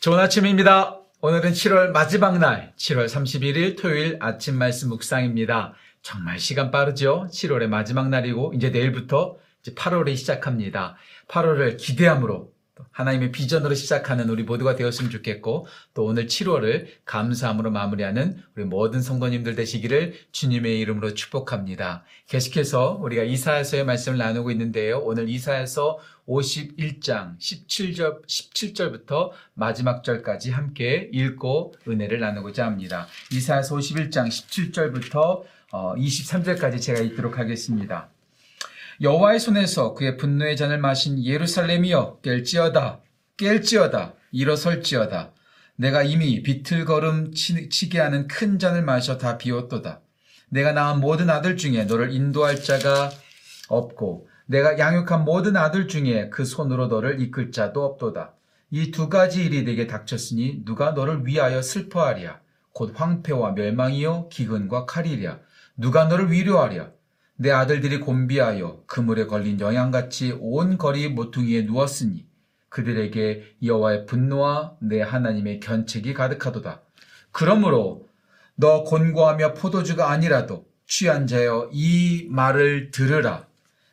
좋은 아침입니다. 오늘은 7월 마지막 날, 7월 31일 토요일 아침 말씀 묵상입니다. 정말 시간 빠르죠? 7월의 마지막 날이고, 이제 내일부터 이제 8월이 시작합니다. 8월을 기대함으로, 또 하나님의 비전으로 시작하는 우리 모두가 되었으면 좋겠고, 또 오늘 7월을 감사함으로 마무리하는 우리 모든 성도님들 되시기를 주님의 이름으로 축복합니다. 계속해서 우리가 이사야서의 말씀을 나누고 있는데요. 오늘 이사야서 51장 17절, 17절부터 마지막 절까지 함께 읽고 은혜를 나누고자 합니다. 이사야서 51장 17절부터 23절까지 제가 읽도록 하겠습니다. 여호와의 손에서 그의 분노의 잔을 마신 예루살렘이여 깰지어다 깰지어다 일어설지어다 내가 이미 비틀걸음 치게 하는 큰 잔을 마셔 다 비웠도다 내가 낳은 모든 아들 중에 너를 인도할 자가 없고 내가 양육한 모든 아들 중에 그 손으로 너를 이끌 자도 없도다. 이 두 가지 일이 내게 닥쳤으니 누가 너를 위하여 슬퍼하랴. 곧 황폐와 멸망이요 기근과 칼이랴. 누가 너를 위로하랴. 내 아들들이 곤비하여 그물에 걸린 영양같이 온 거리 모퉁이에 누웠으니 그들에게 여호와의 분노와 내 하나님의 견책이 가득하도다. 그러므로 너 곤고하며 포도주가 아니라도 취한 자여 이 말을 들으라.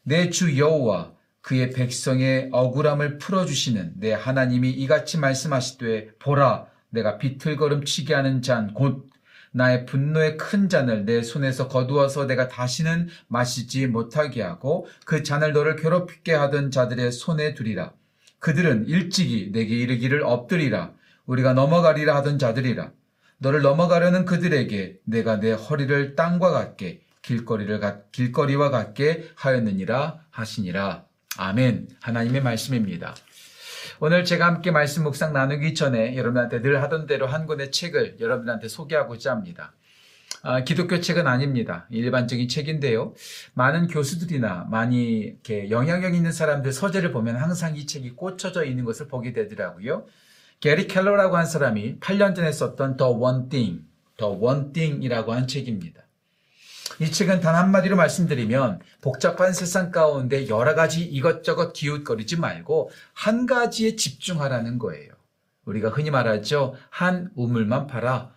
내 주 여호와 그의 백성의 억울함을 풀어주시는 내 하나님이 이같이 말씀하시되 보라 내가 비틀거름 치게 하는 잔 곧 나의 분노의 큰 잔을 내 손에서 거두어서 내가 다시는 마시지 못하게 하고 그 잔을 너를 괴롭게 하던 자들의 손에 두리라 그들은 일찍이 내게 이르기를 엎드리라 우리가 넘어가리라 하던 자들이라 너를 넘어가려는 그들에게 내가 내 허리를 땅과 같게 길거리를 길거리와 같게 하였느니라 하시니라. 아멘. 하나님의 말씀입니다. 오늘 제가 함께 말씀 묵상 나누기 전에 여러분한테 늘 하던 대로 한 권의 책을 여러분한테 소개하고자 합니다. 아, 기독교 책은 아닙니다. 일반적인 책인데요. 많은 교수들이나 많이 이렇게 영향력 있는 사람들 서재를 보면 항상 이 책이 꽂혀져 있는 것을 보게 되더라고요. 게리 켈러라고 한 사람이 8년 전에 썼던 The One Thing, The One Thing이라고 한 책입니다. 이 책은 단 한마디로 말씀드리면 복잡한 세상 가운데 여러 가지 이것저것 기웃거리지 말고 한 가지에 집중하라는 거예요. 우리가 흔히 말하죠. 한 우물만 팔아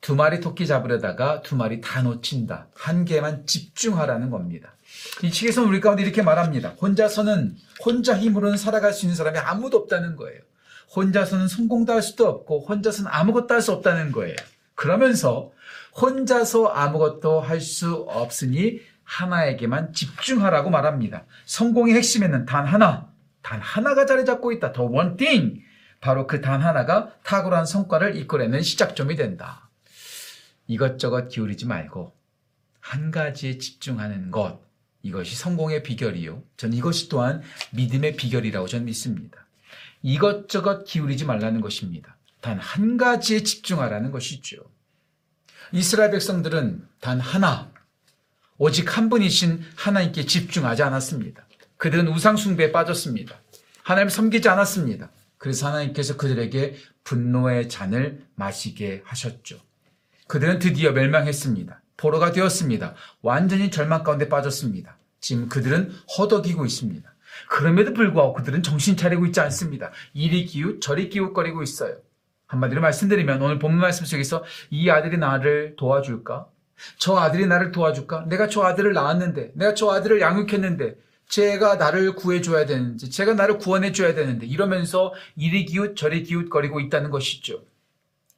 두 마리 토끼 잡으려다가 두 마리 다 놓친다. 한 개만 집중하라는 겁니다. 이 책에서는 우리 가운데 이렇게 말합니다. 혼자서는 혼자 힘으로는 살아갈 수 있는 사람이 아무도 없다는 거예요. 혼자서는 성공도 할 수도 없고 혼자서는 아무것도 할 수 없다는 거예요. 그러면서 혼자서 아무것도 할 수 없으니 하나에게만 집중하라고 말합니다. 성공의 핵심에는 단 하나, 단 하나가 자리 잡고 있다. 더 one thing. 바로 그 단 하나가 탁월한 성과를 이끌어내는 시작점이 된다. 이것저것 기울이지 말고 한 가지에 집중하는 것. 이것이 성공의 비결이요. 전 이것이 또한 믿음의 비결이라고 저는 믿습니다. 이것저것 기울이지 말라는 것입니다. 단 한 가지에 집중하라는 것이죠. 이스라엘 백성들은 단 하나, 오직 한 분이신 하나님께 집중하지 않았습니다. 그들은 우상숭배에 빠졌습니다. 하나님 섬기지 않았습니다. 그래서 하나님께서 그들에게 분노의 잔을 마시게 하셨죠. 그들은 드디어 멸망했습니다. 포로가 되었습니다. 완전히 절망 가운데 빠졌습니다. 지금 그들은 허덕이고 있습니다. 그럼에도 불구하고 그들은 정신 차리고 있지 않습니다. 이리 기웃 저리 기웃거리고 있어요. 한마디로 말씀드리면 오늘 본문 말씀 속에서 이 아들이 나를 도와줄까? 저 아들이 나를 도와줄까? 내가 저 아들을 낳았는데, 내가 저 아들을 양육했는데, 제가 나를 구해줘야 되는지, 제가 나를 구원해줘야 되는데, 이러면서 이리 기웃 저리 기웃거리고 있다는 것이죠.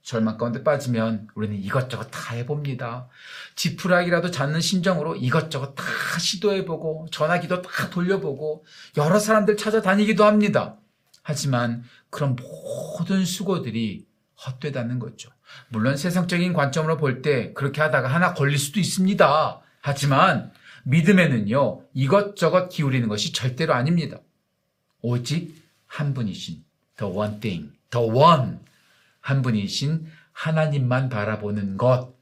절망 가운데 빠지면 우리는 이것저것 다 해봅니다. 지푸라기라도 잡는 심정으로 이것저것 다 시도해보고, 전화기도 다 돌려보고, 여러 사람들 찾아다니기도 합니다. 하지만 그런 모든 수고들이 헛되다는 거죠. 물론 세상적인 관점으로 볼 때 그렇게 하다가 하나 걸릴 수도 있습니다. 하지만 믿음에는요, 이것저것 기울이는 것이 절대로 아닙니다. 오직 한 분이신 the one thing, the one 한 분이신 하나님만 바라보는 것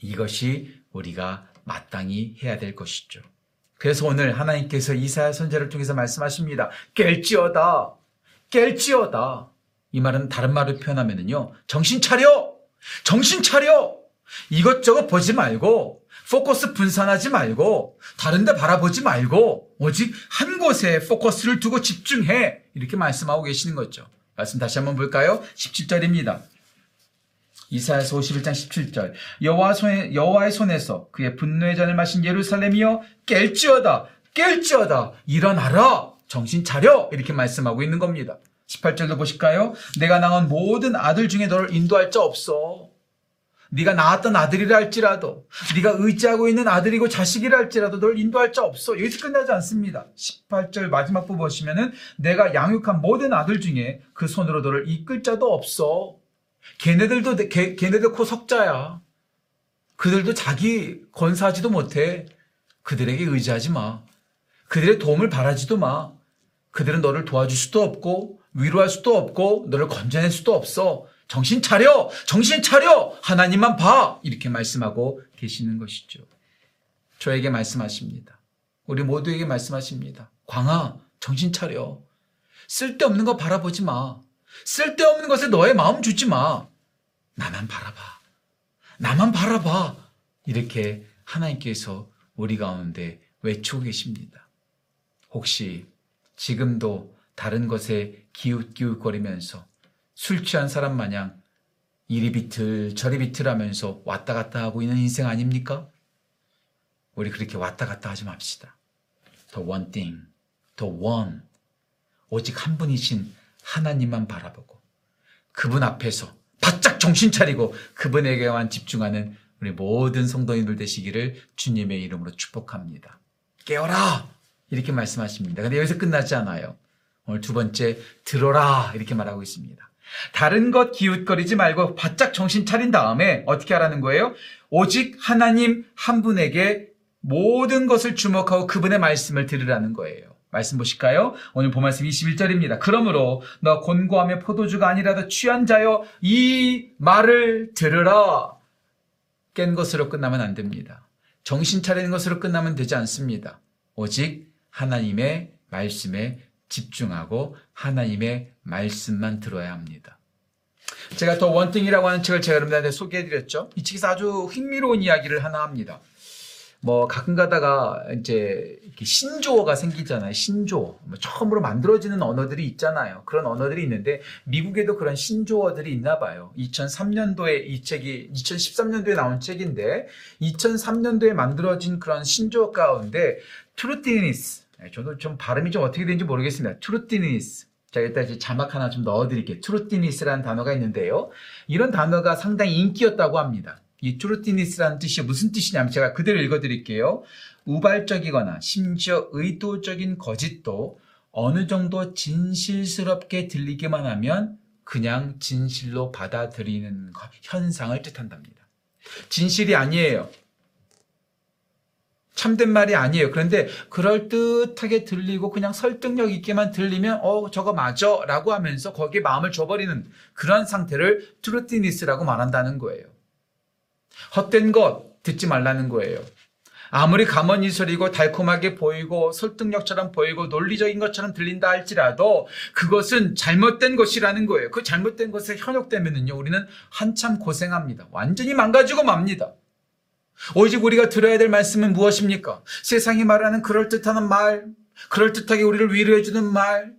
이것이 우리가 마땅히 해야 될 것이죠. 그래서 오늘 하나님께서 이사야 선제를 통해서 말씀하십니다. 깰지어다. 깰지어다. 이 말은 다른 말을 표현하면요. 정신 차려! 정신 차려! 이것저것 보지 말고, 포커스 분산하지 말고, 다른 데 바라보지 말고, 오직 한 곳에 포커스를 두고 집중해. 이렇게 말씀하고 계시는 거죠. 말씀 다시 한번 볼까요? 17절입니다. 이사야서 51장 17절 여호와 손에 여호와의 손에서 그의 분노의 잔을 마신 예루살렘이여 깰지어다 깰지어다 일어나라 정신 차려 이렇게 말씀하고 있는 겁니다. 18절도 보실까요? 내가 낳은 모든 아들 중에 너를 인도할 자 없어. 네가 낳았던 아들이라 할지라도 네가 의지하고 있는 아들이고 자식이라 할지라도 널 인도할 자 없어. 여기서 끝나지 않습니다. 18절 마지막 부분 보시면은 내가 양육한 모든 아들 중에 그 손으로 너를 이끌 자도 없어. 걔네들도 걔, 걔네들 코 석자야. 그들도 자기 건사하지도 못해. 그들에게 의지하지 마. 그들의 도움을 바라지도 마. 그들은 너를 도와줄 수도 없고 위로할 수도 없고 너를 건져낼 수도 없어. 정신 차려! 정신 차려! 하나님만 봐! 이렇게 말씀하고 계시는 것이죠. 저에게 말씀하십니다. 우리 모두에게 말씀하십니다. 광아, 정신 차려. 쓸데없는 거 바라보지 마. 쓸데없는 것에 너의 마음 주지 마. 나만 바라봐. 나만 바라봐. 이렇게 하나님께서 우리 가운데 외치고 계십니다. 혹시 지금도 다른 것에 기웃기웃거리면서 술 취한 사람 마냥 이리 비틀 저리 비틀 하면서 왔다 갔다 하고 있는 인생 아닙니까? 우리 그렇게 왔다 갔다 하지 맙시다. The one thing, the one. 오직 한 분이신 하나님만 바라보고 그분 앞에서 바짝 정신 차리고 그분에게만 집중하는 우리 모든 성도님들 되시기를 주님의 이름으로 축복합니다. 깨어라! 이렇게 말씀하십니다. 근데 여기서 끝나지 않아요. 오늘 두 번째, 들어라! 이렇게 말하고 있습니다. 다른 것 기웃거리지 말고 바짝 정신 차린 다음에 어떻게 하라는 거예요? 오직 하나님 한 분에게 모든 것을 주목하고 그분의 말씀을 들으라는 거예요. 말씀 보실까요? 오늘 보말씀 21절입니다. 그러므로 너 곤고하며 포도주가 아니라도 취한 자여 이 말을 들으라. 깬 것으로 끝나면 안 됩니다. 정신 차리는 것으로 끝나면 되지 않습니다. 오직 하나님의 말씀에 집중하고 하나님의 말씀만 들어야 합니다. 제가 The One Thing이라고 하는 책을 제가 여러분들한테 소개해드렸죠. 이 책에서 아주 흥미로운 이야기를 하나 합니다. 뭐 가끔 가다가 이제 신조어가 생기잖아요. 신조어. 뭐 처음으로 만들어지는 언어들이 있잖아요. 그런 언어들이 있는데 미국에도 그런 신조어들이 있나 봐요. 2003년도에 이 책이 2013년도에 나온 책인데 2003년도에 만들어진 그런 신조어 가운데 truthiness. 저도 좀 발음이 좀 어떻게 되는지 모르겠습니다. truthiness. 자, 일단 이제 자막 하나 좀 넣어드릴게요. truthiness라는 단어가 있는데요. 이런 단어가 상당히 인기였다고 합니다. 이 트루티니스라는 뜻이 무슨 뜻이냐면 제가 그대로 읽어드릴게요. 우발적이거나 심지어 의도적인 거짓도 어느 정도 진실스럽게 들리기만 하면 그냥 진실로 받아들이는 현상을 뜻한답니다. 진실이 아니에요. 참된 말이 아니에요. 그런데 그럴듯하게 들리고 그냥 설득력 있게만 들리면 어 저거 맞아 라고 하면서 거기에 마음을 줘버리는 그런 상태를 truthiness라고 말한다는 거예요. 헛된 것 듣지 말라는 거예요. 아무리 감언이설이고 달콤하게 보이고 설득력처럼 보이고 논리적인 것처럼 들린다 할지라도 그것은 잘못된 것이라는 거예요. 그 잘못된 것에 현혹되면은요, 우리는 한참 고생합니다. 완전히 망가지고 맙니다. 오직 우리가 들어야 될 말씀은 무엇입니까? 세상이 말하는 그럴듯한 말, 그럴듯하게 우리를 위로해주는 말,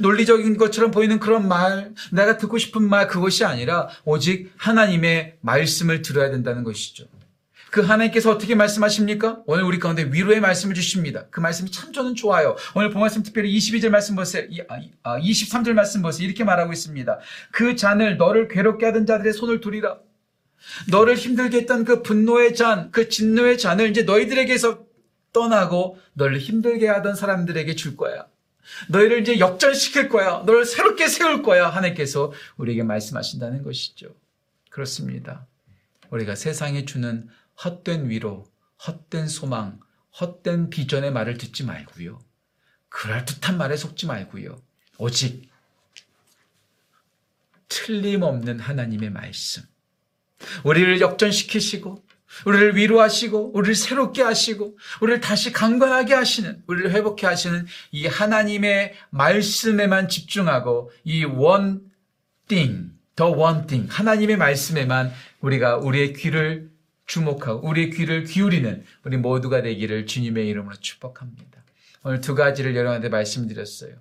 논리적인 것처럼 보이는 그런 말, 내가 듣고 싶은 말, 그것이 아니라 오직 하나님의 말씀을 들어야 된다는 것이죠. 그 하나님께서 어떻게 말씀하십니까? 오늘 우리 가운데 위로의 말씀을 주십니다. 그 말씀이 참 저는 좋아요. 오늘 본말씀 특별히 22절 말씀 보세요. 23절 아, 말씀 보세요. 이렇게 말하고 있습니다. 그 잔을 너를 괴롭게 하던 자들의 손을 두리라. 너를 힘들게 했던 그 분노의 잔, 그 진노의 잔을 이제 너희들에게서 떠나고 너를 힘들게 하던 사람들에게 줄 거야. 너희를 이제 역전시킬 거야. 너를 새롭게 세울 거야. 하나님께서 우리에게 말씀하신다는 것이죠. 그렇습니다. 우리가 세상에 주는 헛된 위로, 헛된 소망, 헛된 비전의 말을 듣지 말고요. 그럴듯한 말에 속지 말고요. 오직 틀림없는 하나님의 말씀. 우리를 역전시키시고, 우리를 위로하시고, 우리를 새롭게 하시고, 우리를 다시 강건하게 하시는, 우리를 회복해 하시는 이 하나님의 말씀에만 집중하고, 이 one thing, the one thing, 하나님의 말씀에만 우리가 우리의 귀를 주목하고, 우리의 귀를 기울이는 우리 모두가 되기를 주님의 이름으로 축복합니다. 오늘 두 가지를 여러분한테 말씀드렸어요.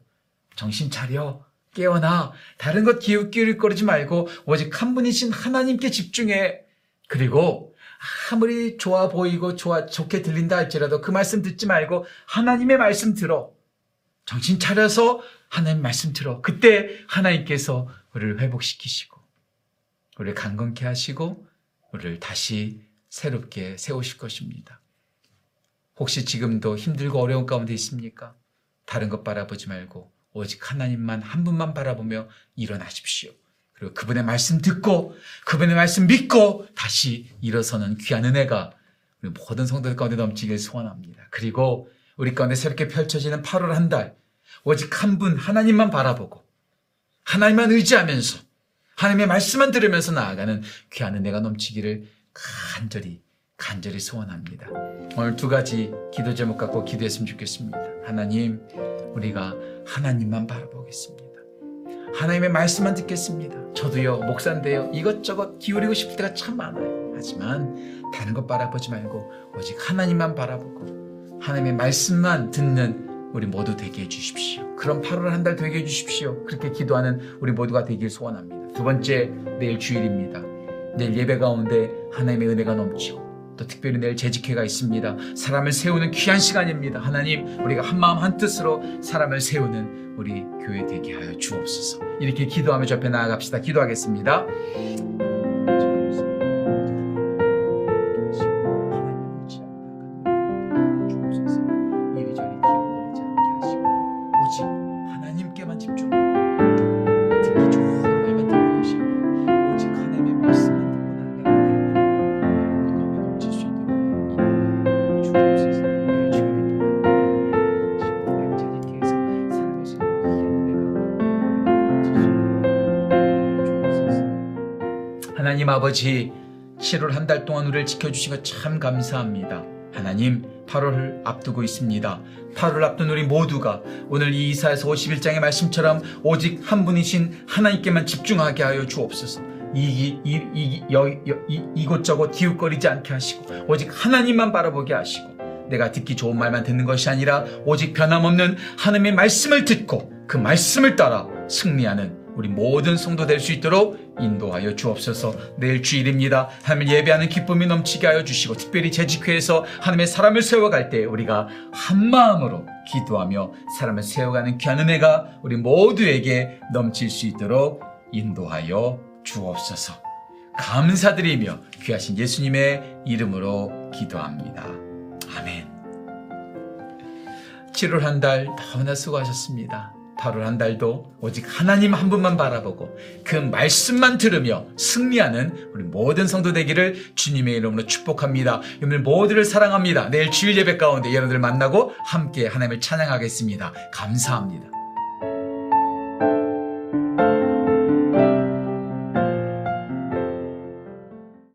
정신 차려. 깨어나 다른 것 기웃기웃거리지 말고 오직 한 분이신 하나님께 집중해. 그리고 아무리 좋아 보이고 좋아 좋게 들린다 할지라도 그 말씀 듣지 말고 하나님의 말씀 들어. 정신 차려서 하나님 말씀 들어. 그때 하나님께서 우리를 회복시키시고 우리를 강건케 하시고 우리를 다시 새롭게 세우실 것입니다. 혹시 지금도 힘들고 어려운 가운데 있습니까? 다른 것 바라보지 말고 오직 하나님만 한 분만 바라보며 일어나십시오. 그리고 그분의 말씀 듣고 그분의 말씀 믿고 다시 일어서는 귀한 은혜가 우리 모든 성도들 가운데 넘치길 소원합니다. 그리고 우리 가운데 새롭게 펼쳐지는 8월 한 달 오직 한 분 하나님만 바라보고 하나님만 의지하면서 하나님의 말씀만 들으면서 나아가는 귀한 은혜가 넘치기를 간절히 간절히 소원합니다. 오늘 두 가지 기도 제목 갖고 기도했으면 좋겠습니다. 하나님, 우리가 하나님만 바라보겠습니다. 하나님의 말씀만 듣겠습니다. 저도요, 목사인데요, 이것저것 기울이고 싶을 때가 참 많아요. 하지만 다른 것 바라보지 말고 오직 하나님만 바라보고 하나님의 말씀만 듣는 우리 모두 되게 해주십시오. 그런 8월 한 달 되게 해주십시오. 그렇게 기도하는 우리 모두가 되길 소원합니다. 두 번째, 내일 주일입니다. 내일 예배 가운데 하나님의 은혜가 넘치고 또 특별히 내일 재직회가 있습니다. 사람을 세우는 귀한 시간입니다. 하나님, 우리가 한 마음 한 뜻으로 사람을 세우는 우리 교회 되게 하여 주옵소서. 이렇게 기도하며 저 앞에 나아갑시다. 기도하겠습니다. 아버지 7월 한 달 동안 우리를 지켜주신 것 참 감사합니다. 하나님 8월을 앞두고 있습니다. 8월 앞둔 우리 모두가 오늘 이 이사에서 51장의 말씀처럼 오직 한 분이신 하나님께만 집중하게 하여 주옵소서. 이, 이, 이, 여, 여, 이, 이곳저곳 기웃거리지 않게 하시고 오직 하나님만 바라보게 하시고 내가 듣기 좋은 말만 듣는 것이 아니라 오직 변함없는 하나님의 말씀을 듣고 그 말씀을 따라 승리하는 우리 모든 성도 될 수 있도록 인도하여 주옵소서. 내일 주일입니다. 하나님 예배하는 기쁨이 넘치게 하여 주시고 특별히 재직회에서 하나님의 사람을 세워갈 때 우리가 한 마음으로 기도하며 사람을 세워가는 귀한 은혜가 우리 모두에게 넘칠 수 있도록 인도하여 주옵소서. 감사드리며 귀하신 예수님의 이름으로 기도합니다. 아멘. 7월 한 달 너무나 수고하셨습니다. 8월 한 달도 오직 하나님 한 분만 바라보고 그 말씀만 들으며 승리하는 우리 모든 성도 되기를 주님의 이름으로 축복합니다. 여러분 모두를 사랑합니다. 내일 주일 예배 가운데 여러분들 만나고 함께 하나님을 찬양하겠습니다. 감사합니다.